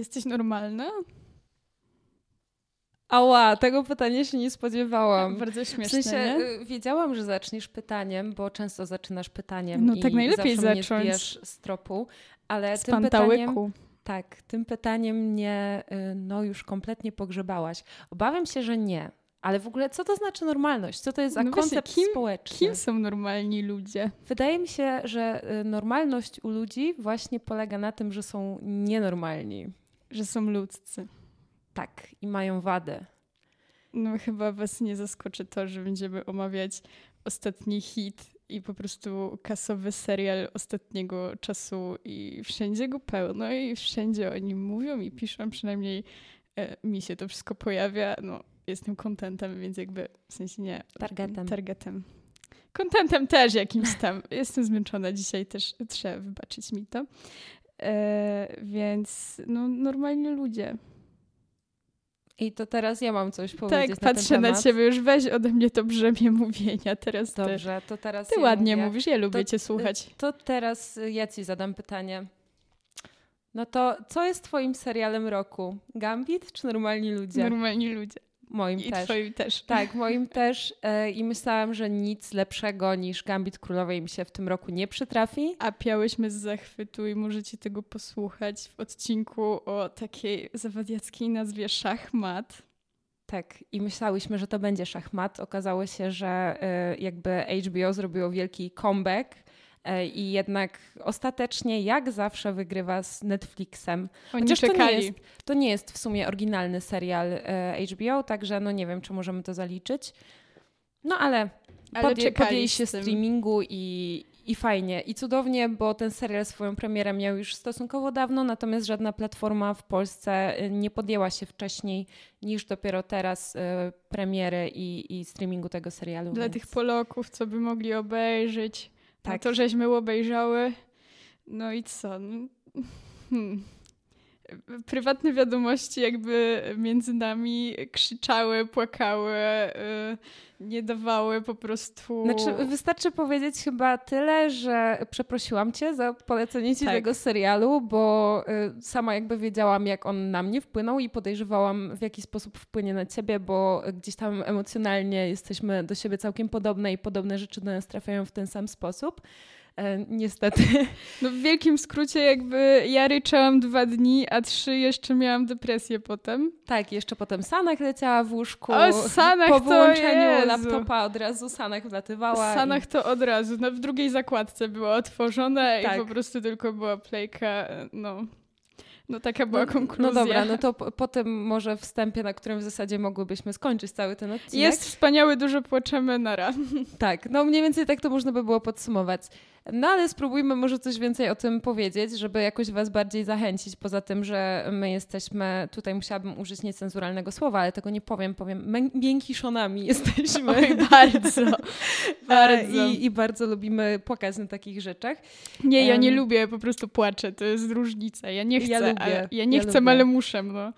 Jesteś normalna? Ała, tego pytania się nie spodziewałam. Bardzo śmieszne, W sensie nie? y, wiedziałam, że zaczniesz pytaniem, bo często zaczynasz pytaniem No i tak najlepiej zawsze zacząć. z tropu, ale Z tym pytaniem, pantałyku. tak, tym pytaniem mnie y, no już kompletnie pogrzebałaś. Obawiam się, że nie. Ale w ogóle co to znaczy normalność? Co to jest za No właśnie, koncept kim- społeczny? Kim są normalni ludzie? Wydaje mi się, że y, normalność u ludzi właśnie polega na tym, że są nienormalni. Że są ludzcy. Tak, i mają wady. No chyba was nie zaskoczy to, że będziemy omawiać ostatni hit i po prostu kasowy serial ostatniego czasu i wszędzie go pełno i wszędzie o nim mówią i piszą, przynajmniej e, mi się to wszystko pojawia. No, jestem kontentem, więc jakby w sensie nie. Targetem. Targetem. Kontentem też jakimś tam. Jestem zmęczona dzisiaj też, trzeba wybaczyć mi to. E, więc no, normalni ludzie. I to teraz ja mam coś powiedzieć Tak, na patrzę na ciebie, już weź ode mnie to brzemię mówienia. Teraz ty, Dobrze, to teraz ty ja ładnie mówię. mówisz, ja lubię To- cię słuchać. To teraz y, ja ci zadam pytanie. No to co jest twoim serialem roku? Gambit czy Normalni Ludzie? Normalni ludzie. Moim I też. twoim też. Tak, moim też. E, I myślałam, że nic lepszego niż Gambit Królowej mi się w tym roku nie przytrafi. A piałyśmy z zachwytu i możecie tego posłuchać w odcinku o takiej zawadiackiej nazwie Szachmat. Tak, i myślałyśmy, że to będzie szachmat. Okazało się, że y, jakby HBO zrobiło wielki comeback i jednak ostatecznie, jak zawsze, wygrywa z Netflixem. Oni Chociaż to nie, czekali. jest, to nie jest w sumie oryginalny serial y, HBO, także no nie wiem, czy możemy to zaliczyć. No ale, Ale podję, czekali podjęli się streamingu i, i fajnie. I cudownie, bo ten serial swoją premierę miał już stosunkowo dawno, natomiast żadna platforma w Polsce y, nie podjęła się wcześniej niż dopiero teraz y, premiery i, i streamingu tego serialu. Dla więc... tych Polaków, co by mogli obejrzeć. Tak. Tak. to żeśmy obejrzały. No i co? No, Hmm. Prywatne wiadomości jakby między nami krzyczały, płakały, y, nie dawały po prostu... Znaczy, wystarczy powiedzieć chyba tyle, że przeprosiłam cię za polecenie ci Tak. tego serialu, bo y, sama jakby wiedziałam, jak on na mnie wpłynął i podejrzewałam, w jaki sposób wpłynie na ciebie, bo gdzieś tam emocjonalnie jesteśmy do siebie całkiem podobne i podobne rzeczy do nas trafiają w ten sam sposób. E, niestety. No w wielkim skrócie jakby ja ryczałam dwa dni, a trzy jeszcze miałam depresję potem. Tak, jeszcze potem Sanach leciała w łóżku. O, Sanach po wyłączeniu laptopa od razu Sanach wlatywała. W Stanach to od razu, no, w drugiej zakładce była otworzona Tak. i po prostu tylko była playka, no. No taka była no, konkluzja. No dobra, no to po, po tym może wstępie, na którym w zasadzie mogłybyśmy skończyć cały ten odcinek. Jest wspaniały, dużo płaczemy, nara. Tak, no mniej więcej tak to można by było podsumować. No ale spróbujmy może coś więcej o tym powiedzieć, żeby jakoś was bardziej zachęcić. Poza tym, że my jesteśmy, tutaj musiałabym użyć niecenzuralnego słowa, ale tego nie powiem, powiem, miękiszonami jesteśmy. Oj, bardzo, bardzo. I, I bardzo lubimy płakać na takich rzeczach. Nie, ja nie Em. lubię, po prostu płaczę, to jest różnica. Ja nie chcę, Ja lubię, ale, ja nie ja chcę, lubię. ale muszę, no.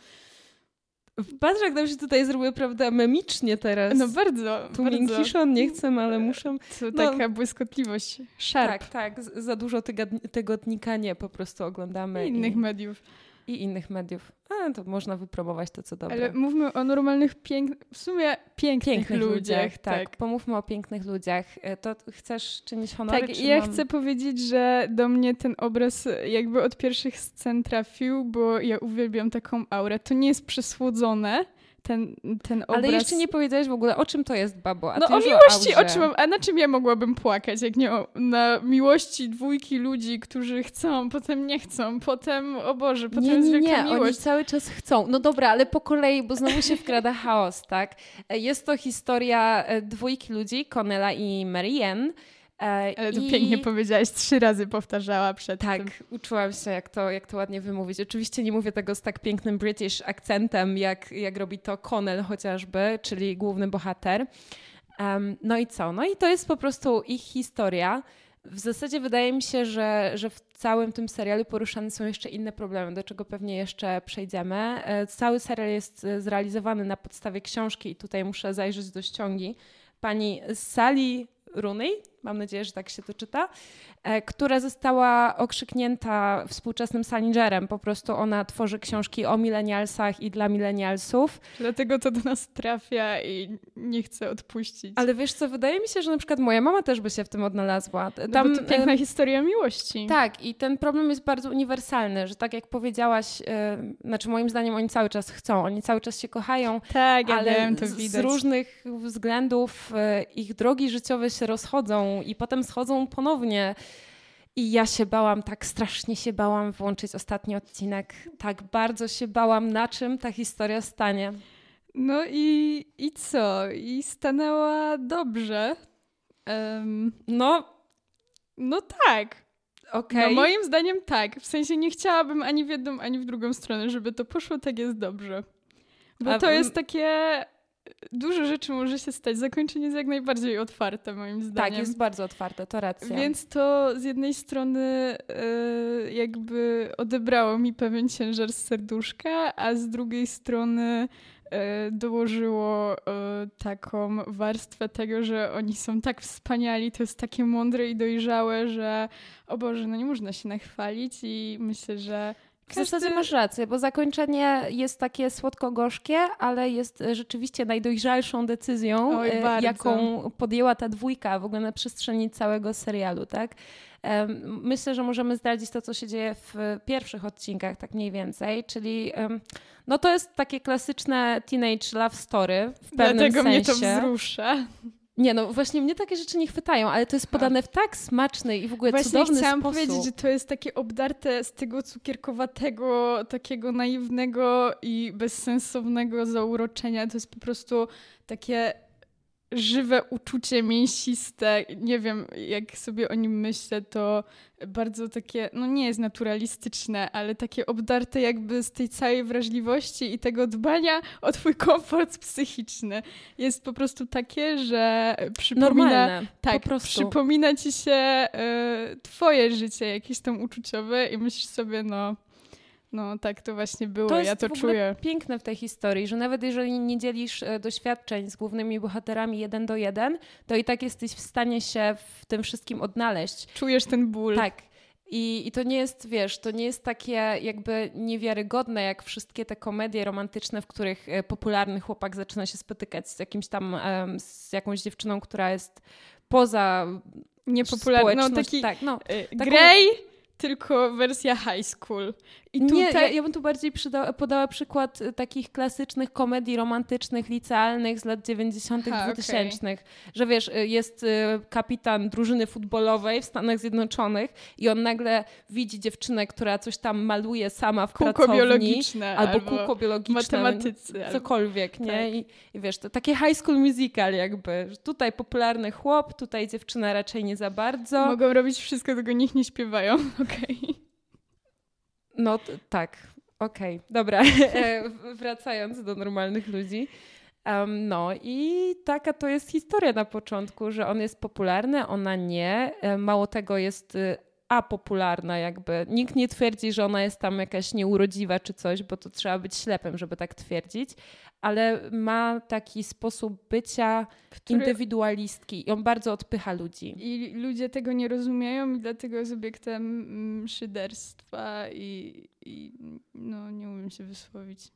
Patrz, jak nam się tutaj zrobiły, prawda, memicznie teraz. No bardzo, tu bardzo. miękiszon, nie chcę, ale muszę. To No. taka błyskotliwość, szarp Tak, tak, za dużo tygodni- tygodnika nie po prostu oglądamy. i innych i, mediów. I innych mediów. A, to można wypromować to, co dobre. Ale mówmy o normalnych, pięk... w sumie pięknych, pięknych ludziach. tak. tak. Pomówmy o pięknych ludziach. E, To chcesz czynić honory? Tak, czy ja mam... chcę powiedzieć, że do mnie ten obraz jakby od pierwszych scen trafił, bo ja uwielbiam taką aurę. To nie jest przesłodzone, ten, ten obraz. Ale jeszcze nie powiedziałeś w ogóle, o czym to jest, babo. A No o miłości, o aurze. czym, a na czym ja mogłabym płakać, jak nie o, na miłości dwójki ludzi, którzy chcą, potem nie chcą, potem, o Boże, potem Nie, jest nie, wielka nie, oni miłość. cały czas chcą. No dobra, ale po kolei, bo znowu się wkrada chaos, tak? E, Jest to historia e, dwójki ludzi, Connella i Marianne. E, Ale to i... pięknie powiedziałaś, trzy razy powtarzała przed Tak, tym. uczyłam się, jak to, jak to ładnie wymówić. Oczywiście nie mówię tego z tak pięknym British akcentem, jak, jak robi to Connell chociażby, czyli główny bohater. Em, no i co? No i to jest po prostu ich historia. W zasadzie wydaje mi się, że, że w całym tym serialu poruszane są jeszcze inne problemy, do czego pewnie jeszcze przejdziemy. E, Cały serial jest e, zrealizowany na podstawie książki i tutaj muszę zajrzeć do ściągi pani Sally Rooney, mam nadzieję, że tak się to czyta, e, która została okrzyknięta współczesnym Salingerem. Po prostu ona tworzy książki o milenialsach i dla milenialsów. Dlatego to do nas trafia i nie chcę odpuścić. Ale wiesz co, wydaje mi się, że na przykład moja mama też by się w tym odnalazła. Tam, no to piękna e... historia miłości. Tak, i ten problem jest bardzo uniwersalny, że tak jak powiedziałaś, e... znaczy moim zdaniem oni cały czas chcą, oni cały czas się kochają, tak, ja ale wiem, to widać. z różnych względów ich drogi życiowe się rozchodzą i potem schodzą ponownie. I ja się bałam, tak strasznie się bałam włączyć ostatni odcinek. Tak bardzo się bałam, na czym ta historia stanie. No i, i co? I stanęła dobrze. Um, no. No tak. Okay. No moim zdaniem tak. W sensie nie chciałabym ani w jedną, ani w drugą stronę, żeby to poszło, tak jest dobrze. Bo to jest takie dużo rzeczy może się stać. Zakończenie jest jak najbardziej otwarte, moim zdaniem. Tak, jest bardzo otwarte, to racja. Więc to z jednej strony yy, jakby odebrało mi pewien ciężar z serduszka, a z drugiej strony yy, dołożyło yy, taką warstwę tego, że oni są tak wspaniali, to jest takie mądre i dojrzałe, że o Boże, no nie można się nachwalić i myślę, że w zasadzie masz rację, bo zakończenie jest takie słodko-gorzkie, ale jest e, rzeczywiście najdojrzalszą decyzją, Oj, e, jaką podjęła ta dwójka w ogóle na przestrzeni całego serialu, tak? Myślę, że możemy zdradzić to, co się dzieje w pierwszych odcinkach, tak mniej więcej, czyli no to jest takie klasyczne teenage love story w pewnym Dlatego sensie. mnie to wzrusza. Nie, no właśnie mnie takie rzeczy nie chwytają, ale to jest podane w tak smaczny i w ogóle właśnie cudowny chciałam sposób. powiedzieć, że to jest takie obdarte z tego cukierkowatego, takiego naiwnego i bezsensownego zauroczenia. To jest po prostu takie żywe uczucie mięsiste. Nie wiem, jak sobie o nim myślę, to bardzo takie, no nie jest naturalistyczne, ale takie obdarte jakby z tej całej wrażliwości i tego dbania o twój komfort psychiczny. Jest po prostu takie, że przypomina, Normalne, tak, przypomina ci się y, twoje życie jakieś tam uczuciowe i myślisz sobie, no no tak to właśnie było, to ja to czuję. piękne w tej historii, że nawet jeżeli nie dzielisz e, doświadczeń z głównymi bohaterami jeden do jeden, to i tak jesteś w stanie się w tym wszystkim odnaleźć. Czujesz ten ból. Tak. I, I to nie jest, wiesz, to nie jest takie jakby niewiarygodne, jak wszystkie te komedie romantyczne, w których e, popularny chłopak zaczyna się spotykać z jakimś tam, z jakąś dziewczyną, która jest poza niepopularną. No taki tak, no, y, taką... Grey tylko wersja high school. I tutaj... Nie, ja, ja bym tu bardziej przyda- podała przykład y, takich klasycznych komedii romantycznych, licealnych z lat 90., Aha, 2000. Okay. Że wiesz, y, jest y, kapitan drużyny futbolowej w Stanach Zjednoczonych i on nagle widzi dziewczynę, która coś tam maluje sama w kółko pracowni. biologiczne. Albo, albo kółko biologiczne. Matematycy. Cokolwiek, albo... nie? Tak. I, I, wiesz, to takie high school musical jakby. Tutaj popularny chłop, tutaj dziewczyna raczej nie za bardzo. Mogą robić wszystko, tylko nikt nie śpiewają. Okej. Okay. No tak, okej, okay. dobra. E, wracając do normalnych ludzi. Um, no i taka to jest historia na początku, że on jest popularny, ona nie. E, mało tego jest y, apopularna jakby. Nikt nie twierdzi, że ona jest tam jakaś nieurodziwa czy coś, bo to trzeba być ślepym, żeby tak twierdzić, ale ma taki sposób bycia Który... indywidualistki i on bardzo odpycha ludzi. I ludzie tego nie rozumieją i dlatego jest obiektem szyderstwa i, i no nie umiem się wysłowić.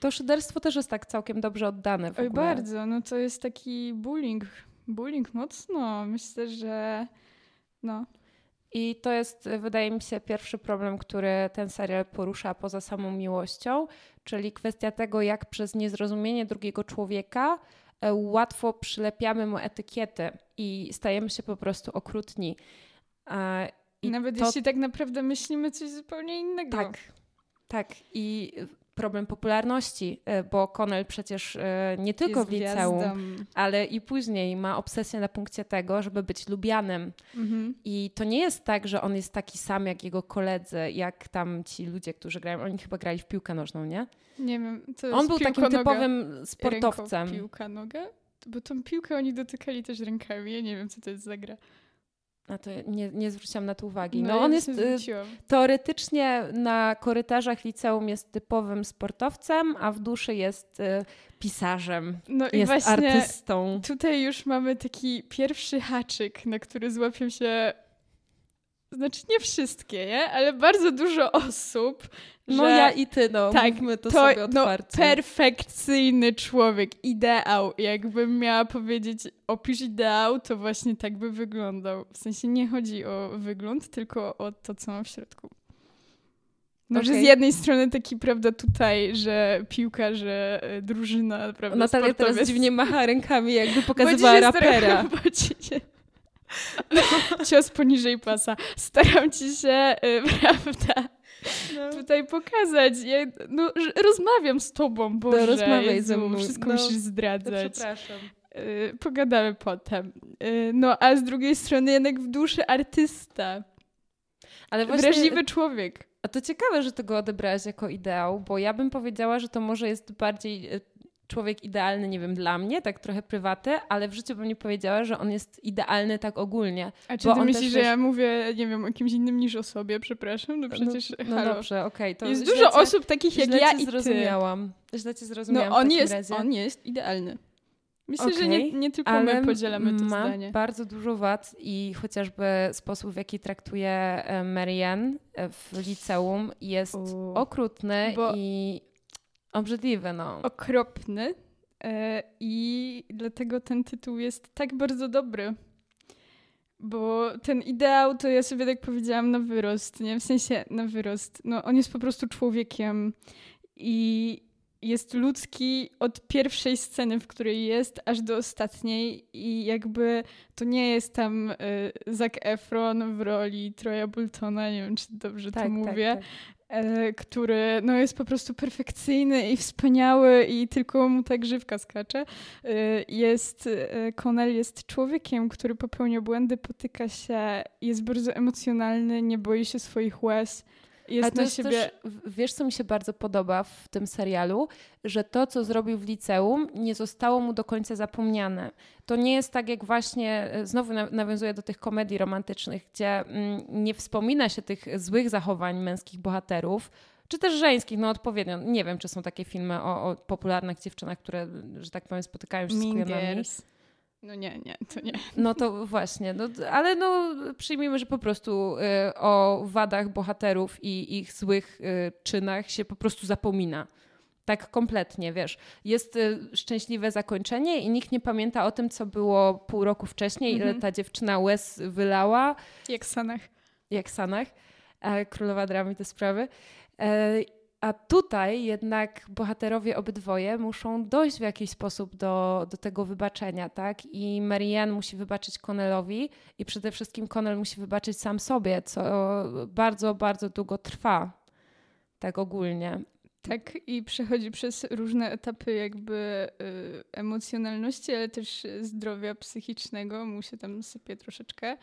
To szyderstwo też jest tak całkiem dobrze oddane w Oj, ogóle. bardzo, no to jest taki bullying, bullying mocno. Myślę, że no, i to jest, wydaje mi się, pierwszy problem, który ten serial porusza poza samą miłością, czyli kwestia tego, jak przez niezrozumienie drugiego człowieka e, łatwo przylepiamy mu etykiety i stajemy się po prostu okrutni. I Nawet to... jeśli tak naprawdę myślimy coś zupełnie innego. Tak, tak. I problem popularności, e, bo Connell przecież e, nie tylko Jest w liceum, gwiazdą. ale i później ma obsesję na punkcie tego, żeby być lubianym. Mhm. I to nie jest tak, że on jest taki sam jak jego koledzy, jak tam ci ludzie, którzy grają. Oni chyba grali w piłkę nożną, nie? Nie wiem. on był takim typowym sportowcem. Ręką piłka, noga? Bo tą piłkę oni dotykali też rękami. Ja nie wiem, co to jest za gra. A to nie, nie zwróciłam na to uwagi. No, ja on jest y, teoretycznie na korytarzach liceum jest typowym sportowcem, a w duszy jest y, pisarzem. No i Jest właśnie artystą. tutaj już mamy taki pierwszy haczyk, na który złapią się znaczy nie wszystkie, nie? Ale bardzo dużo osób, No że ja i ty, no. tak, mówmy to, to sobie no, otwarcie. perfekcyjny człowiek, ideał. Jakbym miała powiedzieć, opisz ideał, to właśnie tak by wyglądał. W sensie nie chodzi o wygląd, tylko o to, co ma w środku. No, że z jednej strony taki, prawda, tutaj, że piłkarze, y, drużyna, prawda, Natalia teraz sportowiec. dziwnie macha rękami, jakby pokazywała rapera. Staram, bo się... Cios poniżej pasa. Staram ci się, y, prawda, No. tutaj pokazać. Ja, no, rozmawiam z tobą, Boże, rozmawiaj Jezu, ze mną. Wszystko No, musisz zdradzać. przepraszam. Y, pogadamy potem. Y, no, a z drugiej strony jednak w duszy artysta. Ale właśnie, Wrażliwy człowiek. a to ciekawe, że ty go odebrałaś jako ideał, bo ja bym powiedziała, że to może jest bardziej e, człowiek idealny, nie wiem, dla mnie, tak trochę prywaty, ale w życiu bym nie powiedziała, że on jest idealny tak ogólnie. A czy ty myślisz, też, że ja mówię, nie wiem, o kimś innym niż o sobie? Przepraszam, no przecież no, no dobrze, okej. to jest dużo cię, osób takich jak ja i ty. zrozumiałam. Źle cię zrozumiałam No on jest, razie. on jest idealny. Myślę, że Okej, nie, nie tylko my podzielamy to ma zdanie. bardzo dużo wad i chociażby sposób, w jaki traktuje e, Marianne e, w liceum jest U. okrutny Bo- i obrzydliwy, no. Okropny. E, I dlatego ten tytuł jest tak bardzo dobry. Bo ten ideał to ja sobie tak powiedziałam na wyrost, nie? W sensie na wyrost. No, on jest po prostu człowiekiem i jest ludzki od pierwszej sceny, w której jest, aż do ostatniej i jakby to nie jest tam y, Zac Efron w roli Troya Boltona, nie wiem, czy dobrze to mówię, tak. E, który no, jest po prostu perfekcyjny i wspaniały i tylko mu tak żywka skacze. E, Jest, e, Connell jest człowiekiem, który popełnia błędy, potyka się, jest bardzo emocjonalny, nie boi się swoich łez. Jest na jest siebie... też, wiesz co mi się bardzo podoba w tym serialu, że to, co zrobił w liceum, nie zostało mu do końca zapomniane. To nie jest tak jak właśnie, e, znowu na- nawiązuję do tych komedii romantycznych, gdzie mm, nie wspomina się tych złych zachowań męskich bohaterów, czy też żeńskich, no odpowiednio. Nie wiem, czy są takie filmy o, o popularnych dziewczynach, które, że tak powiem, spotykają się z kujonami. Girls. No nie, nie, to nie. No to właśnie, no, ale no przyjmijmy, że po prostu y, o wadach bohaterów i ich złych y, czynach się po prostu zapomina. Tak kompletnie, wiesz. Jest y, szczęśliwe zakończenie i nikt nie pamięta o tym, co było pół roku wcześniej, ile Mhm. ta dziewczyna łez wylała, Jak Sanach. jak Sanach, e, królowa dramy te sprawy. E, a tutaj jednak bohaterowie obydwoje muszą dojść w jakiś sposób do, do tego wybaczenia, tak? I Marianne musi wybaczyć Connellowi i przede wszystkim Connell musi wybaczyć sam sobie, co bardzo, bardzo długo trwa. Tak ogólnie. Tak, i przechodzi przez różne etapy jakby y, emocjonalności, ale też zdrowia psychicznego. Mu się tam sypie troszeczkę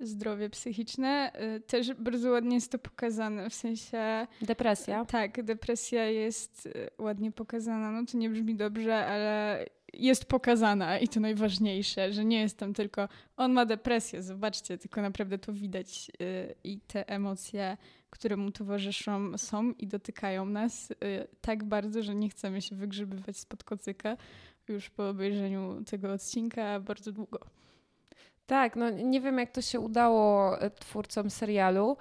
zdrowie psychiczne. Y, też bardzo ładnie jest to pokazane, w sensie Depresja. tak, depresja jest y, ładnie pokazana. No to nie brzmi dobrze, ale jest pokazana i to najważniejsze, że nie jest tam tylko on ma depresję, zobaczcie, tylko naprawdę to widać y, i te emocje, które mu towarzyszą są i dotykają nas y, tak bardzo, że nie chcemy się wygrzebywać spod kocyka już po obejrzeniu tego odcinka bardzo długo. Tak, no nie wiem jak to się udało e, twórcom serialu,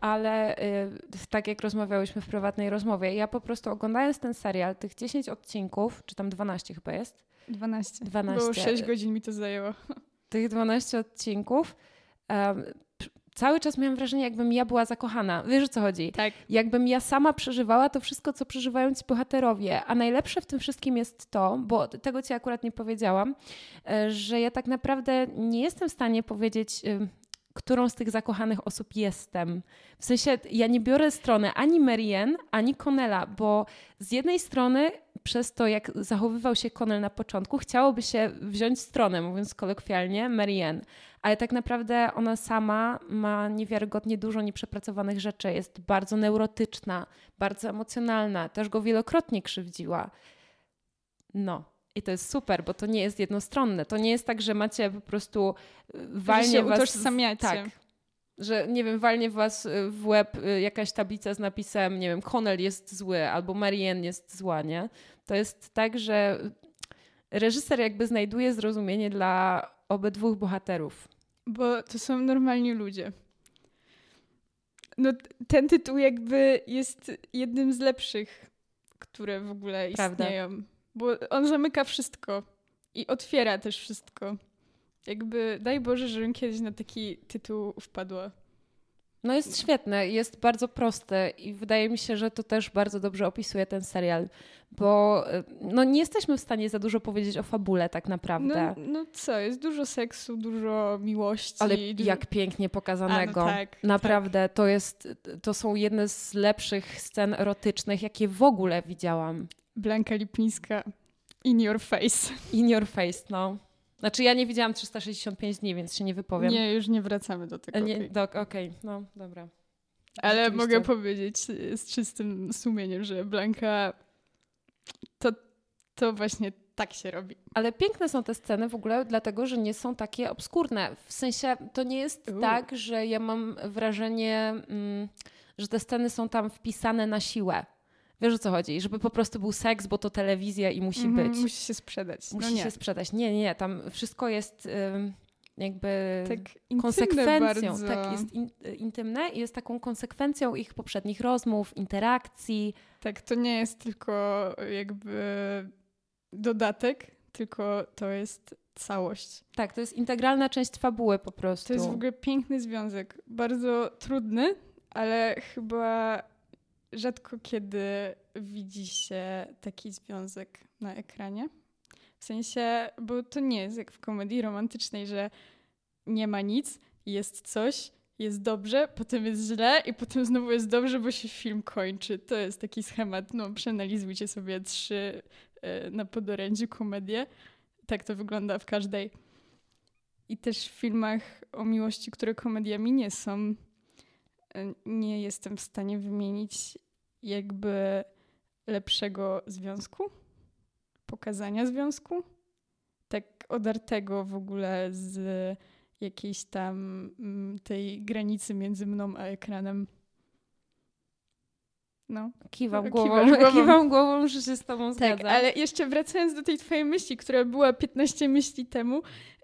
ale y, tak jak rozmawiałyśmy w prywatnej rozmowie, ja po prostu oglądając ten serial, tych 10 odcinków, czy tam 12 chyba jest, 12. 12. Bo 6 godzin mi to zajęło. tych 12 odcinków, cały czas miałam wrażenie, jakbym ja była zakochana. Wiesz o co chodzi? Tak. Jakbym ja sama przeżywała to wszystko, co przeżywają ci bohaterowie. A najlepsze w tym wszystkim jest to, bo tego ci akurat nie powiedziałam, e, że ja tak naprawdę nie jestem w stanie powiedzieć, ym, którą z tych zakochanych osób jestem. W sensie ja nie biorę strony ani Marianne, ani Connella, bo z jednej strony przez to, jak zachowywał się Connell na początku, chciałoby się wziąć stronę, mówiąc kolokwialnie, Marianne. Ale tak naprawdę ona sama ma niewiarygodnie dużo nieprzepracowanych rzeczy. Jest bardzo neurotyczna, bardzo emocjonalna. Też go wielokrotnie krzywdziła. No. I to jest super, bo to nie jest jednostronne. To nie jest tak, że macie po prostu y, Walnie was... utożsamiacie. Tak, że nie wiem, walnie was y, w łeb y, jakaś tablica z napisem, nie wiem, Connell jest zły albo Marianne jest zła, nie? To jest tak, że reżyser jakby znajduje zrozumienie dla obydwu bohaterów. Bo to są normalni ludzie. No ten tytuł jakby jest jednym z lepszych, które w ogóle Prawda. istnieją. Bo on zamyka wszystko i otwiera też wszystko. Jakby daj Boże, żebym kiedyś na taki tytuł wpadła. No jest świetne, jest bardzo proste i wydaje mi się, że to też bardzo dobrze opisuje ten serial, bo y, no, nie jesteśmy w stanie za dużo powiedzieć o fabule tak naprawdę. No, no co, jest dużo seksu, dużo miłości. Ale dużo... jak pięknie pokazanego. A, no tak, naprawdę, tak. to jest, to są jedne z lepszych scen erotycznych, jakie w ogóle widziałam. Blanka Lipińska, in your face. In your face, no. Znaczy ja nie widziałam 365 dni, więc się nie wypowiem. Nie, już nie wracamy do tego. Nie, okej, okay. no dobra. Ale mogę powiedzieć z czystym sumieniem, że Blanka to, to właśnie tak się robi. Ale piękne są te sceny w ogóle, dlatego że nie są takie obskurne. W sensie to nie jest U. tak, że ja mam wrażenie, mm, że te sceny są tam wpisane na siłę. Wiesz o co chodzi? Żeby po prostu był seks, bo to telewizja i musi mm -hmm, być. Musi się sprzedać. No musi no się sprzedać. Nie, nie, tam wszystko jest y, jakby tak konsekwencją. Bardzo. Tak, jest in, intymne i jest taką konsekwencją ich poprzednich rozmów, interakcji. Tak, to nie jest tylko jakby dodatek, tylko to jest całość. Tak, to jest integralna część fabuły po prostu. To jest w ogóle piękny związek. Bardzo trudny, ale chyba rzadko kiedy widzi się taki związek na ekranie. W sensie, bo to nie jest jak w komedii romantycznej, że nie ma nic, jest coś, jest dobrze, potem jest źle i potem znowu jest dobrze, bo się film kończy. To jest taki schemat. No, przeanalizujcie sobie trzy y, na podorędziu komedie. Tak to wygląda w każdej. I też w filmach o miłości, które komediami nie są, nie jestem w stanie wymienić jakby lepszego związku, pokazania związku, tak odartego w ogóle z jakiejś tam mm, tej granicy między mną a ekranem. No. Kiwam głową, głową. Kiwam głową, że się z tobą zgadzam. Tak, ale jeszcze wracając do tej twojej myśli, która była 15 myśli temu,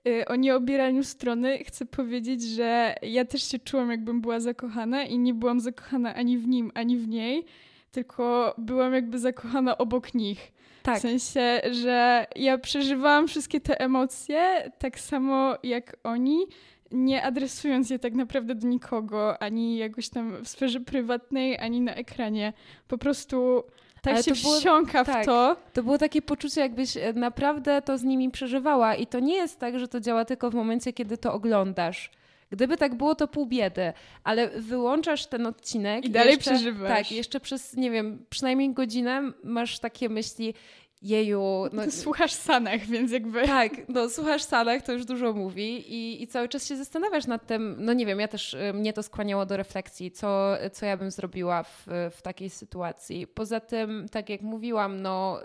Y, o nieobieraniu strony chcę powiedzieć, że ja też się czułam, jakbym była zakochana i nie byłam zakochana ani w nim, ani w niej, tylko byłam jakby zakochana obok nich. Tak. W sensie, że ja przeżywałam wszystkie te emocje tak samo jak oni, nie adresując je tak naprawdę do nikogo, ani jakoś tam w sferze prywatnej, ani na ekranie. Po prostu tak Ale się było, wsiąka tak, w to. To było takie poczucie, jakbyś e, naprawdę to z nimi przeżywała. I to nie jest tak, że to działa tylko w momencie, kiedy to oglądasz. Gdyby tak było, to pół biedy, ale wyłączasz ten odcinek i dalej jeszcze, przeżywasz. Tak, jeszcze przez, nie wiem, przynajmniej godzinę masz takie myśli, jeju... No, słuchasz Sanach, więc jakby... Tak, no słuchasz Sanach, to już dużo mówi i, i cały czas się zastanawiasz nad tym, no nie wiem, ja też, y, mnie to skłaniało do refleksji, co, co ja bym zrobiła w, w takiej sytuacji. Poza tym, tak jak mówiłam, no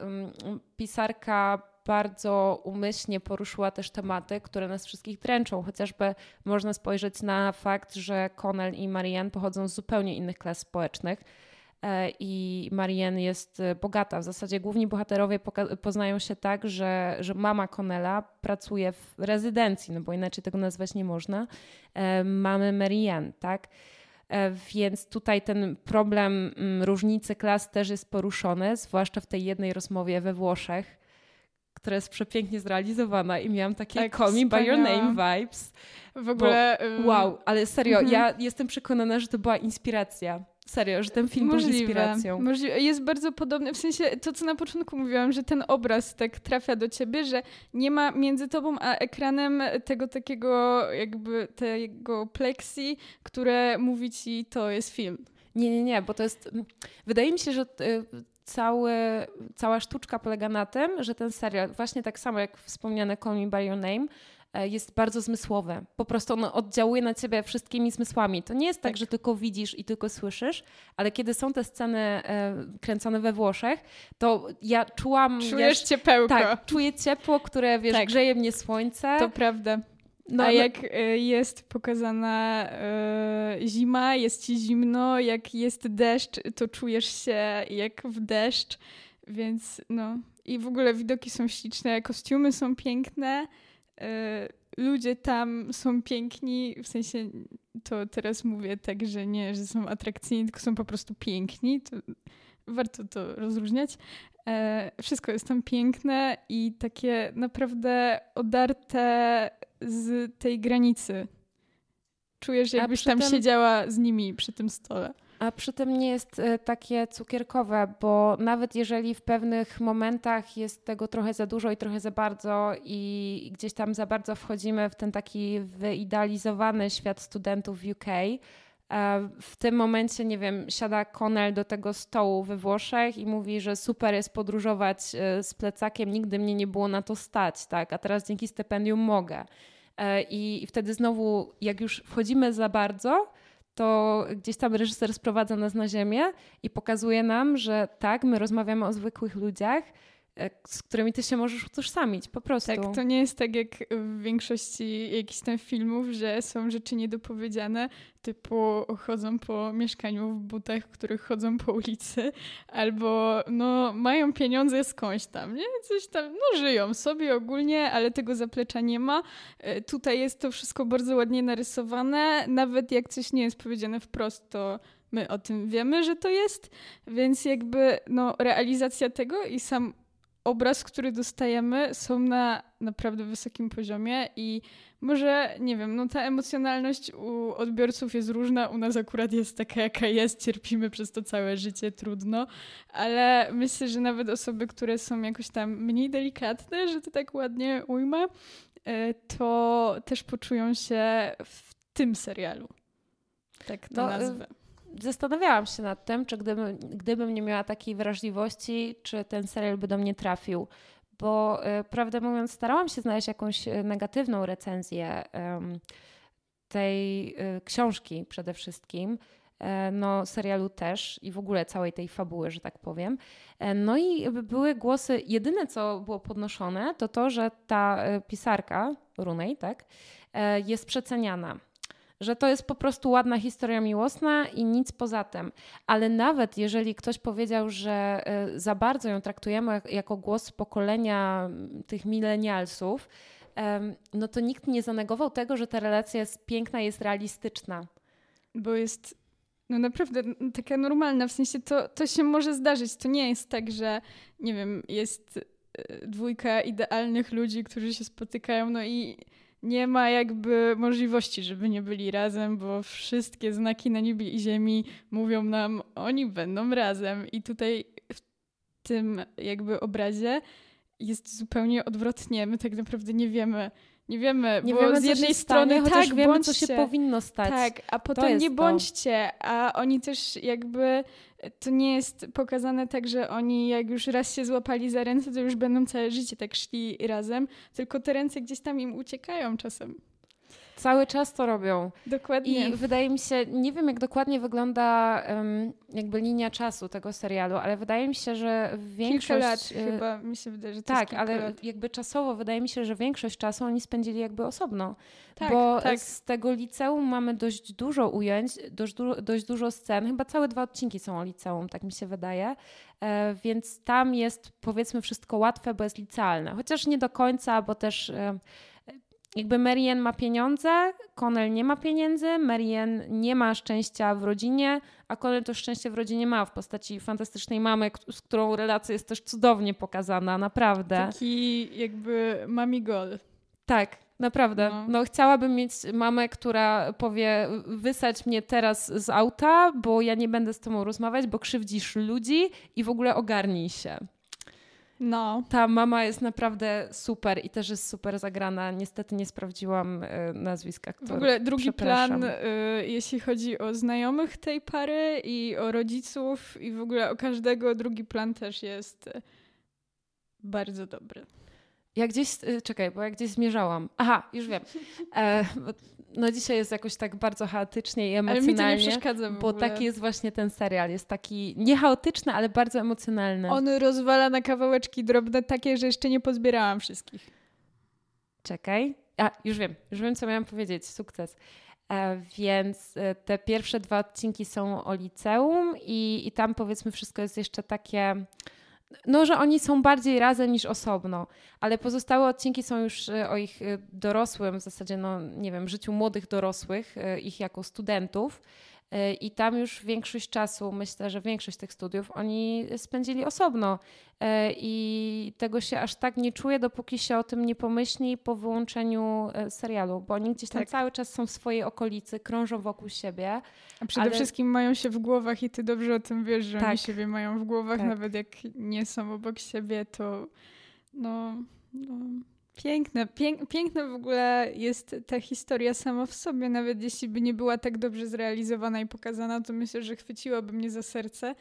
pisarka bardzo umyślnie poruszyła też tematy, które nas wszystkich dręczą. Chociażby można spojrzeć na fakt, że Connell i Marianne pochodzą z zupełnie innych klas społecznych i Marianne jest e, bogata. W zasadzie główni bohaterowie poznają się tak, że, że mama Connella pracuje w rezydencji, no bo inaczej tego nazwać nie można, e, mamy Marianne, tak? Więc tutaj ten problem mm, różnicy klas też jest poruszony, zwłaszcza w tej jednej rozmowie we Włoszech, która jest przepięknie zrealizowana i miałam takie tak, Call Me By Your Name vibes. W ogóle... Bo, wow, ale serio, mhm. ja jestem przekonana, że to była inspiracja. Serio, że ten film Możliwe. był inspiracją. Możliwe. Jest bardzo podobny, w sensie to, co na początku mówiłam, że ten obraz tak trafia do ciebie, że nie ma między tobą a ekranem tego takiego jakby tego plexi, które mówi ci, to jest film. Nie, nie, nie, bo to jest... Wydaje mi się, że y, cały, cała sztuczka polega na tym, że ten serial, właśnie tak samo jak wspomniane Call Me By Your Name, jest bardzo zmysłowe. Po prostu ono oddziałuje na ciebie wszystkimi zmysłami. To nie jest tak, tak, że tylko widzisz i tylko słyszysz, ale kiedy są te sceny e, kręcone we Włoszech, to ja czułam... Czujesz wiesz, ciepełko. Tak, czuję ciepło, które, wiesz, tak. grzeje mnie słońce. To prawda. No, A no- jak no... jest pokazana y, zima, jest ci zimno, jak jest deszcz, to czujesz się jak w deszcz, więc no. I w ogóle widoki są śliczne, kostiumy są piękne, ludzie tam są piękni, w sensie to teraz mówię tak, że nie, że są atrakcyjni, tylko są po prostu piękni. To warto to rozróżniać. E, wszystko jest tam piękne i takie naprawdę odarte z tej granicy. Czujesz, jakbyś tam tym, siedziała z nimi przy tym stole. A przy tym nie jest e, takie cukierkowe, bo nawet jeżeli w pewnych momentach jest tego trochę za dużo i trochę za bardzo i gdzieś tam za bardzo wchodzimy w ten taki wyidealizowany świat studentów w UK, w tym momencie, nie wiem, siada Connell do tego stołu we Włoszech i mówi, że super jest podróżować e, z plecakiem, nigdy mnie nie było na to stać, tak, a teraz dzięki stypendium mogę. E, I wtedy znowu, jak już wchodzimy za bardzo, to gdzieś tam reżyser sprowadza nas na ziemię i pokazuje nam, że tak, my rozmawiamy o zwykłych ludziach, z którymi ty się możesz utożsamić, po prostu. Tak, to nie jest tak jak w większości jakichś tam filmów, że są rzeczy niedopowiedziane, typu chodzą po mieszkaniu w butach, w których chodzą po ulicy, albo no mają pieniądze skądś tam, nie? Coś tam, no żyją sobie ogólnie, ale tego zaplecza nie ma. E, tutaj jest to wszystko bardzo ładnie narysowane, nawet jak coś nie jest powiedziane wprost, to my o tym wiemy, że to jest, więc jakby no, realizacja tego i sam obraz, który dostajemy, są na naprawdę wysokim poziomie i może, nie wiem, no ta emocjonalność u odbiorców jest różna, u nas akurat jest taka, jaka jest, cierpimy przez to całe życie, trudno, ale myślę, że nawet osoby, które są jakoś tam mniej delikatne, że to tak ładnie ujmę, e, to też poczują się w tym serialu. Tak to no, nazwę zastanawiałam się nad tym, czy gdybym, gdybym nie miała takiej wrażliwości, czy ten serial by do mnie trafił. Bo y, prawdę mówiąc, starałam się znaleźć jakąś e, negatywną recenzję tej y, książki przede wszystkim. No, serialu też i w ogóle całej tej fabuły, że tak powiem. No i były głosy, jedyne co było podnoszone, to to, że ta pisarka, Runej, tak, jest przeceniana że to jest po prostu ładna historia miłosna i nic poza tym. Ale nawet jeżeli ktoś powiedział, że e, za bardzo ją traktujemy jako głos pokolenia tych milenialsów, no to nikt nie zanegował tego, że ta relacja jest piękna, jest realistyczna. Bo jest no naprawdę taka normalna, w sensie to, to się może zdarzyć. To nie jest tak, że nie wiem, jest e, dwójka idealnych ludzi, którzy się spotykają, no i nie ma jakby możliwości, żeby nie byli razem, bo wszystkie znaki na niebie i ziemi mówią nam, oni będą razem. I tutaj w tym jakby obrazie jest zupełnie odwrotnie. My tak naprawdę nie wiemy, nie wiemy, nie bo wiemy, z jednej strony stanie, tak, wiemy, bądźcie, co się powinno stać. Tak, a potem nie bądźcie, to. a oni też jakby to nie jest pokazane tak, że oni jak już raz się złapali za ręce, to już będą całe życie tak szli razem, tylko te ręce gdzieś tam im uciekają czasem. Cały czas to robią. Dokładnie. I wydaje mi się, nie wiem jak dokładnie wygląda um, jakby linia czasu tego serialu, ale wydaje mi się, że większość... Kilka lat y, chyba mi się wydaje, że to Tak, ale lat. jakby czasowo wydaje mi się, że większość czasu oni spędzili jakby osobno. Tak, bo tak. z tego liceum mamy dość dużo ujęć, dość, du dość dużo scen. Chyba całe dwa odcinki są o liceum, tak mi się wydaje. E, więc tam jest powiedzmy wszystko łatwe, bo jest licealne. Chociaż nie do końca, bo też... E, jakby Marian ma pieniądze, Connell nie ma pieniędzy, Marian nie ma szczęścia w rodzinie, a Connell to szczęście w rodzinie ma w postaci fantastycznej mamy, z którą relacja jest też cudownie pokazana, naprawdę. Taki jakby mami gol. Tak, naprawdę. No. no. chciałabym mieć mamę, która powie wysać mnie teraz z auta, bo ja nie będę z tobą rozmawiać, bo krzywdzisz ludzi i w ogóle ogarnij się. No. Ta mama jest naprawdę super i też jest super zagrana. Niestety nie sprawdziłam y, nazwiska. W ogóle drugi plan, y, jeśli chodzi o znajomych tej pary i o rodziców i w ogóle o każdego, drugi plan też jest bardzo dobry. Ja gdzieś, y, czekaj, bo ja gdzieś zmierzałam. Aha, już wiem. E, no dzisiaj jest jakoś tak bardzo chaotycznie i emocjonalnie. Ale mi to nie przeszkadza Bo taki jest właśnie ten serial. Jest taki niechaotyczny, ale bardzo emocjonalny. On rozwala na kawałeczki drobne takie, że jeszcze nie pozbierałam wszystkich. Czekaj. A, już wiem. Już wiem, co miałam powiedzieć. Sukces. E, więc e, te pierwsze dwa odcinki są o liceum i, i tam powiedzmy wszystko jest jeszcze takie no, że oni są bardziej razem niż osobno, ale pozostałe odcinki są już e, o ich dorosłym, w zasadzie, no nie wiem, życiu młodych dorosłych, ich jako studentów. E, I tam już większość czasu, myślę, że większość tych studiów oni spędzili osobno. E, I tego się aż tak nie czuje, dopóki się o tym nie pomyśli po wyłączeniu e, serialu, bo oni gdzieś tam tak. cały czas są w swojej okolicy, krążą wokół siebie. A przede ale... wszystkim mają się w głowach i ty dobrze o tym wiesz, że tak. oni siebie mają w głowach, tak. nawet jak nie są obok siebie, to no, no Piękne, pięk, piękne w ogóle jest ta historia sama w sobie, nawet jeśli by nie była tak dobrze zrealizowana i pokazana, to myślę, że chwyciłaby mnie za serce,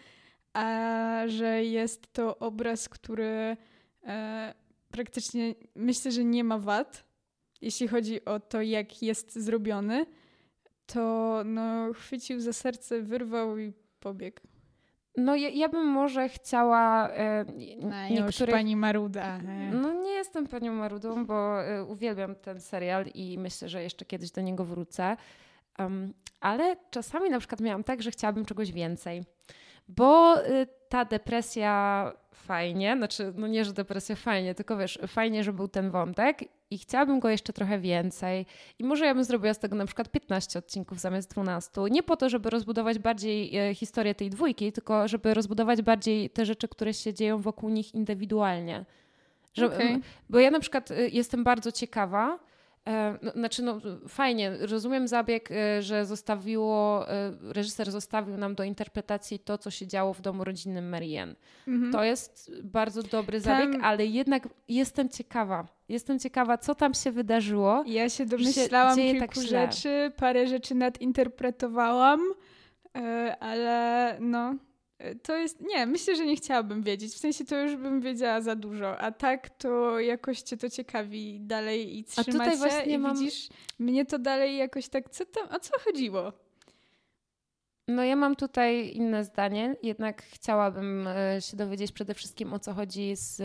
a że jest to obraz, który e, praktycznie myślę, że nie ma wad, jeśli chodzi o to, jak jest zrobiony, to no, chwycił za serce, wyrwał i pobiegł. No ja, ja, bym może chciała e, no, niektórych... pani Maruda. No nie jestem panią Marudą, bo e, uwielbiam ten serial i myślę, że jeszcze kiedyś do niego wrócę. Um, ale czasami na przykład miałam tak, że chciałabym czegoś więcej. Bo e, ta depresja fajnie, znaczy, no nie, że depresja fajnie, tylko wiesz, fajnie, że był ten wątek i chciałabym go jeszcze trochę więcej. I może ja bym zrobiła z tego na przykład 15 odcinków zamiast 12. Nie po to, żeby rozbudować bardziej e, historię tej dwójki, tylko żeby rozbudować bardziej te rzeczy, które się dzieją wokół nich indywidualnie. Że, okay. Bo ja na przykład e, jestem bardzo ciekawa, no, znaczy, no, fajnie, rozumiem zabieg, e, że zostawiło, e, reżyser zostawił nam do interpretacji to, co się działo w domu rodzinnym Marianne. Mhm. To jest bardzo dobry zabieg, tam... ale jednak jestem ciekawa. Jestem ciekawa, co tam się wydarzyło. Ja się domyślałam się kilku tak rzeczy, parę rzeczy nadinterpretowałam, ale no, to jest, nie, myślę, że nie chciałabym wiedzieć. W sensie to już bym wiedziała za dużo, a tak to jakoś cię to ciekawi dalej i trzyma a tutaj się i mam... widzisz, mnie to dalej jakoś tak, co tam, o co chodziło? No ja mam tutaj inne zdanie, jednak chciałabym e, się dowiedzieć przede wszystkim o co chodzi z,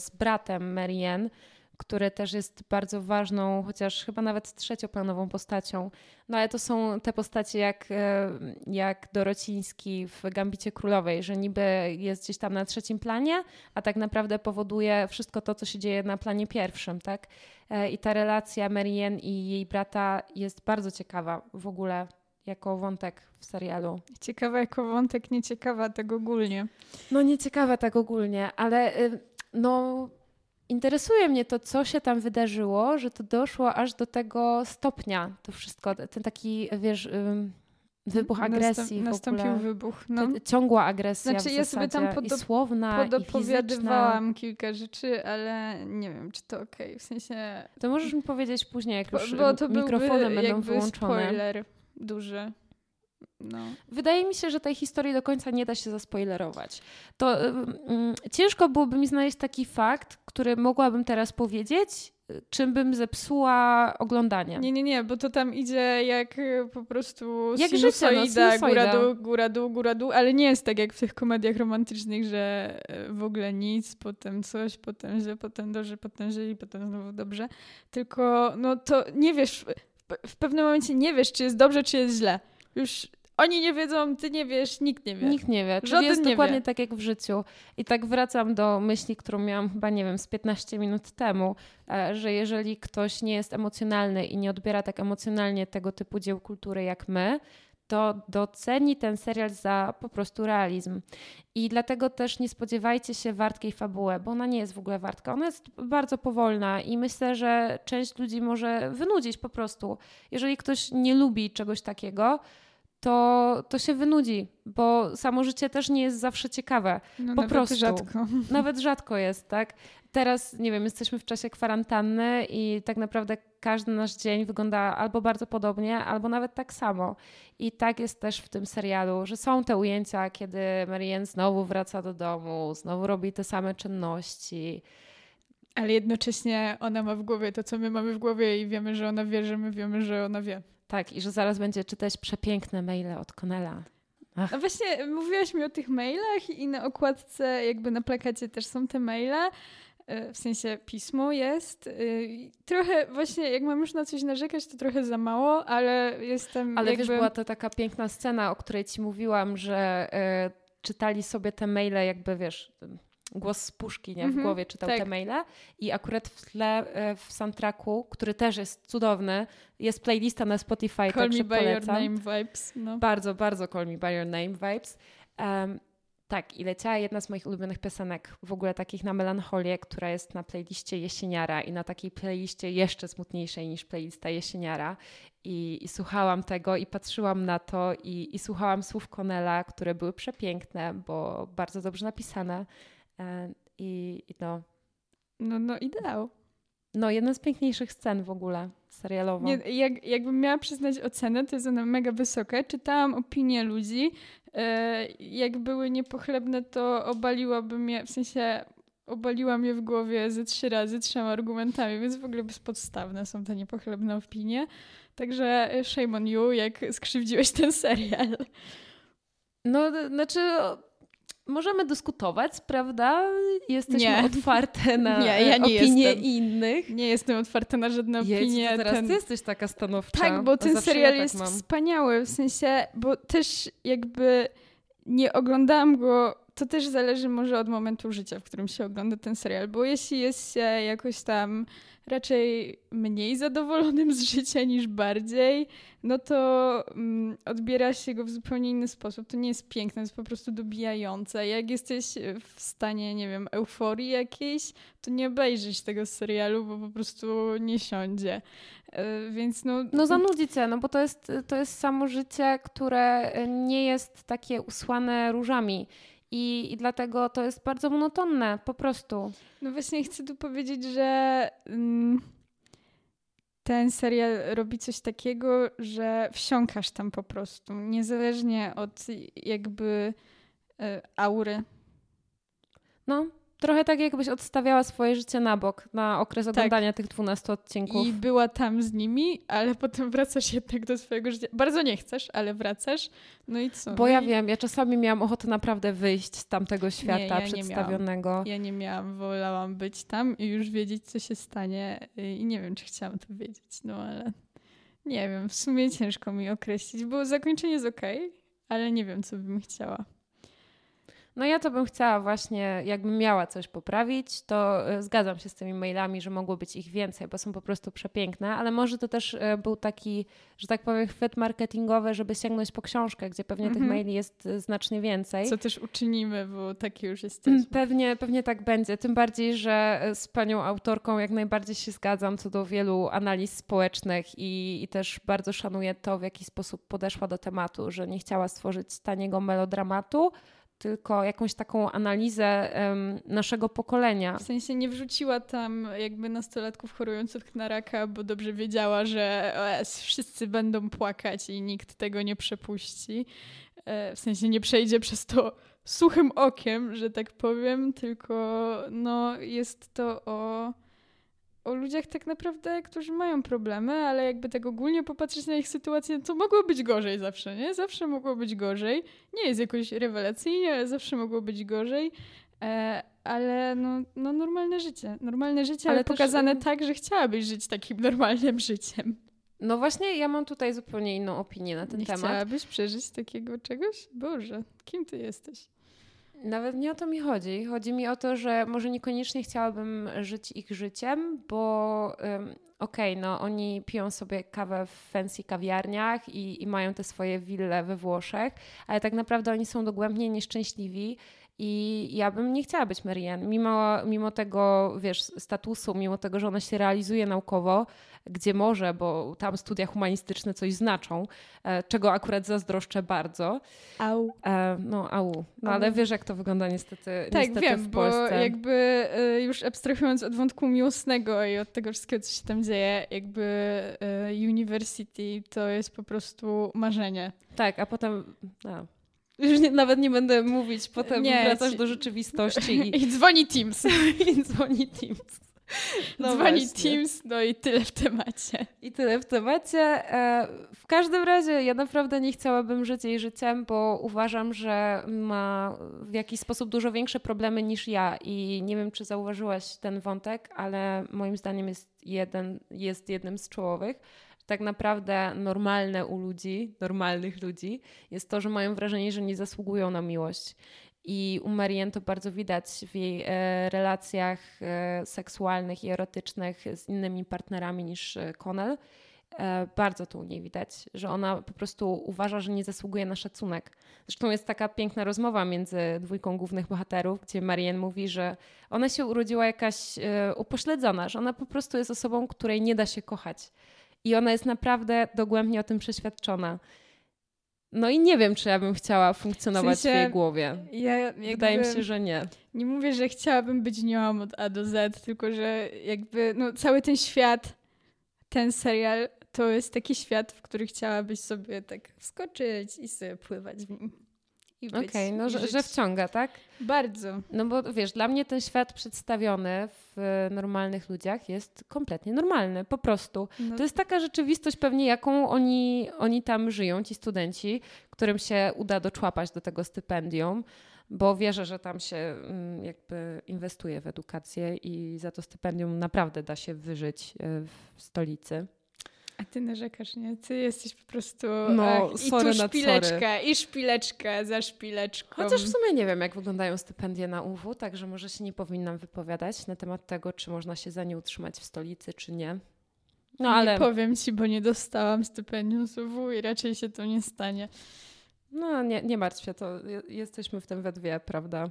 z bratem Marianne, który też jest bardzo ważną, chociaż chyba nawet trzecioplanową postacią. No ale to są te postacie jak, e, jak Dorociński w Gambicie Królowej, że niby jest gdzieś tam na trzecim planie, a tak naprawdę powoduje wszystko to, co się dzieje na planie pierwszym, tak? E, I ta relacja Marianne i jej brata jest bardzo ciekawa w ogóle jako wątek w serialu. Ciekawa jako wątek, nieciekawa tak ogólnie. No nieciekawa tak ogólnie, ale y, no interesuje mnie to, co się tam wydarzyło, że to doszło aż do tego stopnia, to wszystko, ten taki, wiesz, wybuch agresji. nastąpił wybuch. No. ciągła agresja znaczy, ja sobie tam pod, i słowna, podopowiadywałam kilka rzeczy, ale nie wiem, czy to okej, okay. w sensie... To możesz mi powiedzieć później, jak już bo to mikrofony będą wyłączone. spoiler duży. No. Wydaje mi się, że tej historii do końca nie da się zaspoilerować. To um, ciężko byłoby mi znaleźć taki fakt, który mogłabym teraz powiedzieć, czym bym zepsuła oglądanie. Nie, nie, nie, bo to tam idzie jak y, po prostu jak sinusoida, życie, no, góra dół, góra dół, góra dół, ale nie jest tak jak w tych komediach romantycznych, że y, w ogóle nic, potem coś, potem źle, potem dobrze, potem źle i potem znowu dobrze. Tylko no to nie wiesz, w pewnym momencie nie wiesz, czy jest dobrze, czy jest źle. Już oni nie wiedzą, ty nie wiesz, nikt nie wie. Nikt nie wie. Czyli jest dokładnie wie. tak jak w życiu. I tak wracam do myśli, którą miałam chyba, nie wiem, z 15 minut temu, e, że jeżeli ktoś nie jest emocjonalny i nie odbiera tak emocjonalnie tego typu dzieł kultury jak my, to doceni ten serial za po prostu realizm. I dlatego też nie spodziewajcie się wartkiej fabuły, bo ona nie jest w ogóle wartka. Ona jest bardzo powolna i myślę, że część ludzi może wynudzić po prostu. Jeżeli ktoś nie lubi czegoś takiego, to, to się wynudzi, bo samo życie też nie jest zawsze ciekawe. No, po nawet prostu. rzadko. Nawet rzadko jest, tak? Teraz, nie wiem, jesteśmy w czasie kwarantanny i tak naprawdę każdy nasz dzień wygląda albo bardzo podobnie, albo nawet tak samo. I tak jest też w tym serialu, że są te ujęcia, kiedy Marianne znowu wraca do domu, znowu robi te same czynności Ale jednocześnie ona ma w głowie to, co my mamy w głowie i wiemy, że ona wie, że my wiemy, że ona wie. Tak, i że zaraz będzie czytać przepiękne maile od Konela. Ach. A właśnie mówiłaś mi o tych mailach i na okładce, jakby na plakacie też są te maile. E, w sensie pismo jest. E, trochę właśnie, jak mam już na coś narzekać, to trochę za mało, ale jestem. Ale jakby... wiesz, była to taka piękna scena, o której ci mówiłam, że y, czytali sobie te maile, jakby wiesz, głos z puszki, nie? W mm -hmm, głowie czytał tak. te maile i akurat w tle w soundtracku, który też jest cudowny, jest playlista na Spotify, Call me by polecam. your name vibes. No. Bardzo, bardzo Call me by your name vibes. Um, tak, i leciała jedna z moich ulubionych piosenek, w ogóle takich na melancholię, która jest na playliście Jesieniara i na takiej playliście jeszcze smutniejszej niż playlista Jesieniara. I, i słuchałam tego i patrzyłam na to i, i słuchałam słów Konela, które były przepiękne, bo bardzo dobrze napisane. E, I, i no. No, no ideał. No, jedna z piękniejszych scen w ogóle serialowo. Nie, jak, jakbym miała przyznać ocenę, to jest ona mega wysoka. Czytałam opinie ludzi. E, jak były niepochlebne, to obaliłabym je, w sensie obaliłam je w głowie ze trzy razy trzema argumentami, więc w ogóle bezpodstawne są te niepochlebne opinie. Także shame on you, jak skrzywdziłeś ten serial. No, znaczy możemy dyskutować, prawda? Jesteśmy nie. otwarte na nie, ja nie opinie jestem. innych. Nie jestem otwarta na żadne Jedź, opinie. teraz ten... ty jesteś taka stanowcza. Tak, bo ten serial ja tak jest mam. wspaniały, w sensie, bo też jakby nie oglądałam go, to też zależy może od momentu życia, w którym się ogląda ten serial, bo jeśli jest się jakoś tam raczej mniej zadowolonym z życia niż bardziej, no to mm, odbiera się go w zupełnie inny sposób. To nie jest piękne, to jest po prostu dobijające. Jak jesteś w stanie, nie wiem, euforii jakiejś, to nie obejrzysz tego serialu, bo po prostu nie siądzie. Yy, więc no... No zanudzi cię, no bo to jest, to jest samo życie, które nie jest takie usłane różami. I, I dlatego to jest bardzo monotonne, po prostu. No właśnie chcę tu powiedzieć, że mm, ten serial robi coś takiego, że wsiąkasz tam po prostu, niezależnie od jakby y, aury. No, Trochę tak, jakbyś odstawiała swoje życie na bok na okres tak. oglądania tych 12 odcinków. I była tam z nimi, ale potem wracasz jednak do swojego życia. Bardzo nie chcesz, ale wracasz. No i co? Bo no ja i... wiem, ja czasami miałam ochotę naprawdę wyjść z tamtego świata nie, ja przedstawionego. Nie ja nie miałam, wolałam być tam i już wiedzieć, co się stanie. I nie wiem, czy chciałam to wiedzieć, no ale nie wiem, w sumie ciężko mi określić, bo zakończenie jest ok, ale nie wiem, co bym chciała. No ja to bym chciała właśnie, jakbym miała coś poprawić, to e, zgadzam się z tymi mailami, że mogło być ich więcej, bo są po prostu przepiękne, ale może to też e, był taki, że tak powiem, chwyt marketingowy, żeby sięgnąć po książkę, gdzie pewnie tych mhm. maili jest e, znacznie więcej. Co też uczynimy, bo takie już jesteśmy. Pewnie, pewnie tak będzie, tym bardziej, że z panią autorką jak najbardziej się zgadzam co do wielu analiz społecznych i, i też bardzo szanuję to, w jaki sposób podeszła do tematu, że nie chciała stworzyć taniego melodramatu, tylko jakąś taką analizę um, naszego pokolenia. W sensie nie wrzuciła tam jakby nastolatków chorujących na raka, bo dobrze wiedziała, że OS, wszyscy będą płakać i nikt tego nie przepuści. E, w sensie nie przejdzie przez to suchym okiem, że tak powiem, tylko no, jest to o o ludziach tak naprawdę, którzy mają problemy, ale jakby tak ogólnie popatrzeć na ich sytuację, to mogło być gorzej zawsze, nie? Zawsze mogło być gorzej. Nie jest jakoś rewelacyjnie, ale zawsze mogło być gorzej. E, ale no, no normalne życie. Normalne życie, ale, ale pokazane też... tak, że chciałabyś żyć takim normalnym życiem. No właśnie, ja mam tutaj zupełnie inną opinię na ten nie temat. Chciałabyś przeżyć takiego czegoś? Boże, kim ty jesteś? Nawet nie o to mi chodzi. Chodzi mi o to, że może niekoniecznie chciałabym żyć ich życiem, bo um, okej, okay, no oni piją sobie kawę w fancy kawiarniach i, i mają te swoje wille we Włoszech, ale tak naprawdę oni są dogłębnie nieszczęśliwi i ja bym nie chciała być Marianne. Mimo, mimo tego, wiesz, statusu, mimo tego, że ona się realizuje naukowo, gdzie może, bo tam studia humanistyczne coś znaczą, e, czego akurat zazdroszczę bardzo. Au. E, no, au. No, ale wiesz, jak to wygląda niestety, tak, niestety wiem, w Polsce. bo jakby e, już abstrahując od wątku miłosnego i od tego wszystkiego, co się tam dzieje, jakby university to jest po prostu marzenie. Tak, a potem... No. Już nie, nawet nie będę mówić, potem nie, wracasz do rzeczywistości. I... I dzwoni Teams. I dzwoni Teams. No Dzwoni właśnie. Teams, no i tyle w temacie. I tyle w temacie. E, w każdym razie ja naprawdę nie chciałabym żyć jej życiem, bo uważam, że ma w jakiś sposób dużo większe problemy niż ja i nie wiem, czy zauważyłaś ten wątek, ale moim zdaniem jest, jeden, jest jednym z czołowych. Tak naprawdę normalne u ludzi, normalnych ludzi, jest to, że mają wrażenie, że nie zasługują na miłość. I u Marianne to bardzo widać w jej e, relacjach e, seksualnych i erotycznych z innymi partnerami niż e, Connell. Bardzo to u niej widać, że ona po prostu uważa, że nie zasługuje na szacunek. Zresztą jest taka piękna rozmowa między dwójką głównych bohaterów, gdzie Marianne mówi, że ona się urodziła jakaś upośledzona, że ona po prostu jest osobą, której nie da się kochać. I ona jest naprawdę dogłębnie o tym przeświadczona. No i nie wiem, czy ja bym chciała funkcjonować w, sensie, w jej głowie. Ja Wydaje mi się, że nie. Nie mówię, że chciałabym być nią od A do Z, tylko że jakby no, cały ten świat, ten serial, to jest taki świat, w który chciałabyś sobie tak wskoczyć i sobie pływać w nim. Okej, okay, no że, że, wciąga, tak? Bardzo. No bo wiesz, dla mnie ten świat przedstawiony w normalnych ludziach jest kompletnie normalny, po prostu. No. To jest taka rzeczywistość pewnie, jaką oni, oni tam żyją, ci studenci, którym się uda doczłapać do tego stypendium bo wierzę, że tam się mm, jakby inwestuje w edukację i za to stypendium naprawdę da się wyżyć e, w stolicy. A ty narzekasz, nie? Ty jesteś po prostu no, ach, i tu szpileczka, i szpileczka za szpileczką. Chociaż w sumie nie wiem, jak wyglądają stypendia na UW, także może się nie powinnam wypowiadać na temat tego, czy można się za nie utrzymać w stolicy, czy nie. No ale... Nie powiem ci, bo nie dostałam stypendium z UW i raczej się to nie stanie. No nie, nie martw się, to jesteśmy w tym we dwie, prawda?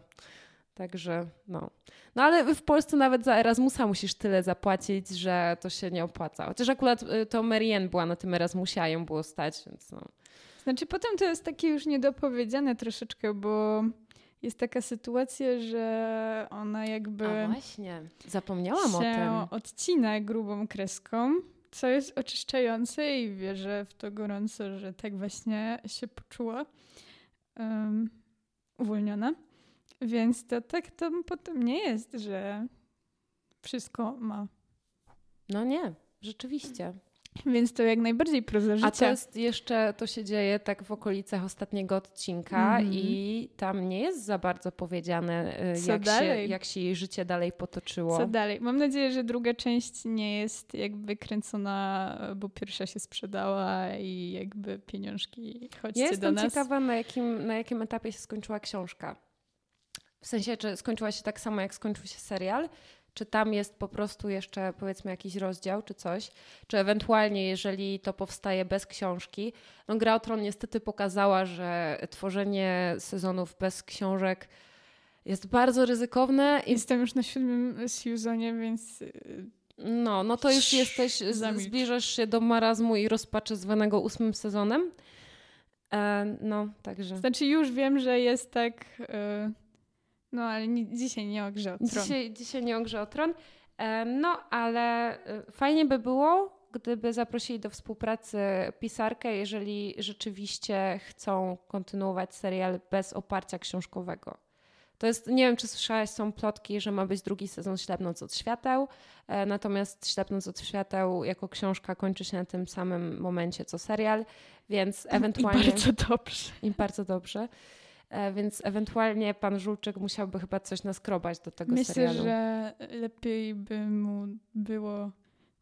Także no. No ale w Polsce nawet za Erasmusa musisz tyle zapłacić, że to się nie opłaca. Chociaż akurat y, to Marianne była na tym Erasmusie, a ją było stać, więc no. Znaczy potem to jest takie już niedopowiedziane troszeczkę, bo jest taka sytuacja, że ona jakby... A właśnie, zapomniałam o tym. odcina grubą kreską, co jest oczyszczające i wierzę w to gorąco, że tak właśnie się poczuła um, uwolniona. Więc to tak to potem nie jest, że wszystko ma. No nie, rzeczywiście. Więc to jak najbardziej proza życia. A to jest jeszcze, to się dzieje tak w okolicach ostatniego odcinka mm -hmm. i tam nie jest za bardzo powiedziane, y, jak się, jak się jej życie dalej potoczyło. Co dalej? Mam nadzieję, że druga część nie jest jakby kręcona, bo pierwsza się sprzedała i jakby pieniążki chodźcie ja do nas. Jestem ciekawa, na jakim, na jakim etapie się skończyła książka. W sensie, czy skończyła się tak samo, jak skończył się serial? Czy tam jest po prostu jeszcze powiedzmy jakiś rozdział czy coś? Czy ewentualnie, jeżeli to powstaje bez książki? No, Gra o Tron niestety pokazała, że tworzenie sezonów bez książek jest bardzo ryzykowne. Jestem już na siódmym sezonie, więc y, no, no to już jesteś, zbliżasz się do marazmu i rozpaczy zwanego ósmym sezonem. E, no, także. Znaczy już wiem, że jest tak... Y no ale nie, dzisiaj nie o grze o tron. Dzisiaj, dzisiaj nie o grze o tron. E, no ale e, fajnie by było, gdyby zaprosili do współpracy pisarkę, jeżeli rzeczywiście chcą kontynuować serial bez oparcia książkowego. To jest, nie wiem, czy słyszałaś, są plotki, że ma być drugi sezon Ślepnąc od świateł, e, natomiast Ślepnąc od świateł jako książka kończy się na tym samym momencie co serial, więc ewentualnie... I bardzo dobrze. I bardzo dobrze. E, więc ewentualnie pan Żulczyk musiałby chyba coś naskrobać do tego Myślę, serialu. Myślę, że lepiej by mu było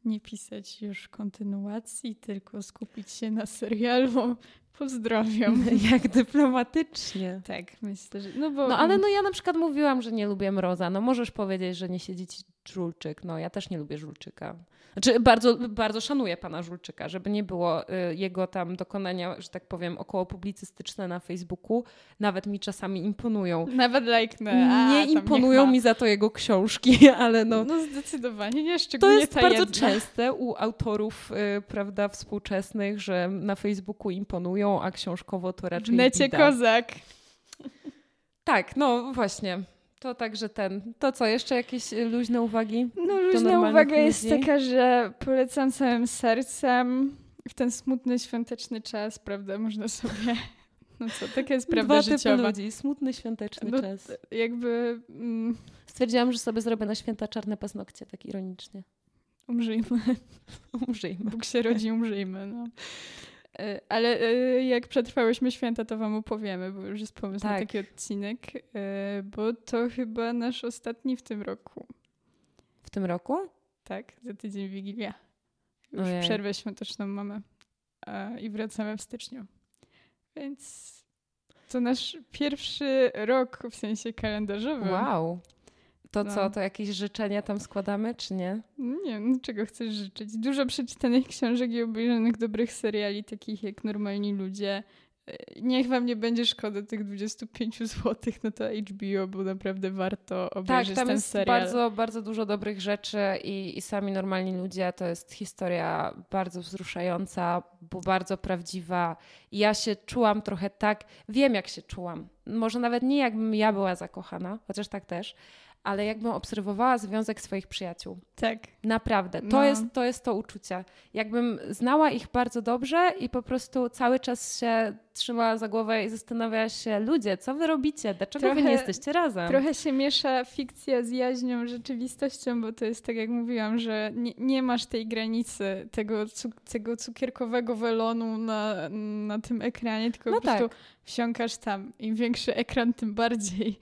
nie pisać już kontynuacji, tylko skupić się na serialu. Pozdrawiam. Jak dyplomatycznie. Tak, myślę, że. No, bo... no ale no ja na przykład mówiłam, że nie lubię mroza. No możesz powiedzieć, że nie siedzi ci żulczyk. No ja też nie lubię żulczyka. Znaczy, bardzo, bardzo szanuję pana Żulczyka, żeby nie było y, jego tam dokonania, że tak powiem, około publicystyczne na Facebooku. Nawet mi czasami imponują. Nawet lajknę. A, nie imponują mi za to jego książki, ale no. No zdecydowanie nie, szczególnie To jest bardzo częste u autorów, y, prawda, współczesnych, że na Facebooku imponują, a książkowo to raczej necie bida. kozak. Tak, no właśnie. To także ten. To co, jeszcze jakieś luźne uwagi? No luźna uwaga jest taka, że polecam całym sercem w ten smutny świąteczny czas, prawda, można sobie... No co, taka jest prawda Dwa życiowa. ludzi, smutny świąteczny no, czas. Jakby... Mm, Stwierdziłam, że sobie zrobię na święta czarne paznokcie, tak ironicznie. Umrzyjmy. Umrzyjmy. Bóg się rodzi, umrzyjmy. No. E, ale e, jak przetrwałyśmy święta, to wam opowiemy, bo już jest pomysł tak. na taki odcinek, e, bo to chyba nasz ostatni w tym roku. W tym roku? Tak, za tydzień Wigilia. Już Ojej. przerwę świąteczną mamy i wracamy w styczniu. Więc to nasz pierwszy rok w sensie kalendarzowym. Wow. To no. co, to jakieś życzenia tam składamy, czy nie? Nie, no czego chcesz życzyć? Dużo przeczytanych książek i obejrzanych dobrych seriali, takich jak Normalni Ludzie. E, niech wam nie będzie szkoda tych 25 zł, no to HBO, bo naprawdę warto obejrzeć tak, tam jest serial. bardzo, bardzo dużo dobrych rzeczy i, i sami normalni ludzie. To jest historia bardzo wzruszająca, bo bardzo prawdziwa. I ja się czułam trochę tak, wiem jak się czułam. Może nawet nie jakbym ja była zakochana, chociaż tak też, ale jakbym obserwowała związek swoich przyjaciół. Tak. Naprawdę. To, no. jest, to jest to uczucie. Jakbym znała ich bardzo dobrze i po prostu cały czas się trzymała za głowę i zastanawiała się, ludzie, co wy robicie? Dlaczego trochę, wy nie jesteście razem? Trochę się miesza fikcja z jaźnią, rzeczywistością, bo to jest tak jak mówiłam, że nie, nie masz tej granicy tego, tego cukierkowego welonu na, na tym ekranie, tylko no po prostu tak. wsiąkasz tam. Im większy ekran, tym bardziej.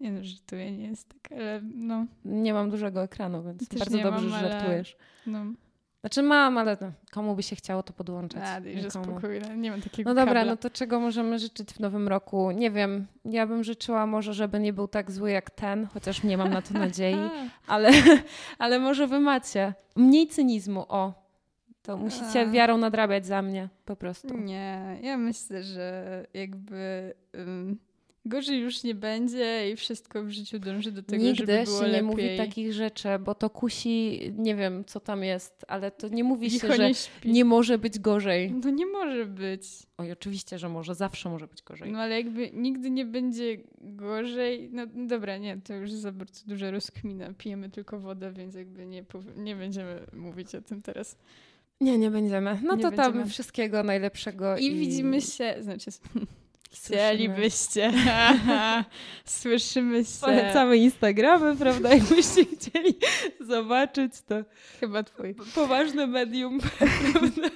Nie no, żartuję, nie jest tak, ale no. Nie mam dużego ekranu, więc Też bardzo dobrze, mam, że żartujesz. No. Znaczy mam, ale no, komu by się chciało to podłączać? A, że spokojnie, nie mam takiego No dobra, kabla. no to czego możemy życzyć w nowym roku? Nie wiem, ja bym życzyła może, żeby nie był tak zły jak ten, chociaż nie mam na to nadziei, ale, ale może wy macie. Mniej cynizmu, o. To musicie wiarą nadrabiać za mnie, po prostu. Nie, ja myślę, że jakby... Um gorzej już nie będzie i wszystko w życiu dąży do tego, Nigdy żeby było się lepiej. nie mówi takich rzeczy, bo to kusi, nie wiem co tam jest, ale to nie mówi się, że nie, nie, może być gorzej. No nie może być. Oj, oczywiście, że może, zawsze może być gorzej. No ale jakby nigdy nie będzie gorzej, no dobra, nie, to już za bardzo duża rozkmina. Pijemy tylko wodę, więc jakby nie, nie będziemy mówić o tym teraz. Nie, nie będziemy. No nie to będziemy. tam wszystkiego najlepszego. I, I widzimy się, znaczy Chcielibyście. Słyszymy się. Polecamy Instagramy, prawda? Jakbyście chcieli zobaczyć, to chyba twój. Poważne medium, prawda?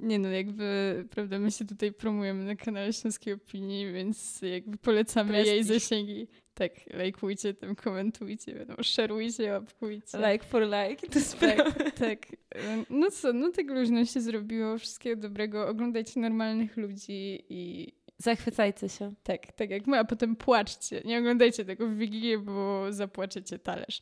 Nie no, jakby, prawda, my się tutaj promujemy na kanale Śląskiej Opinii, więc jakby polecamy Prestiż. jej zasięgi. Tak, lajkujcie tam, komentujcie, wiadomo, szerujcie, łapkujcie. Like for like, to tak, tak. No co, no tak luźno się zrobiło, wszystkiego dobrego, oglądajcie normalnych ludzi i... Zachwycajcie się. Tak, tak jak my, a potem płaczcie. Nie oglądajcie tego w Wigilię, bo zapłaczecie talerz.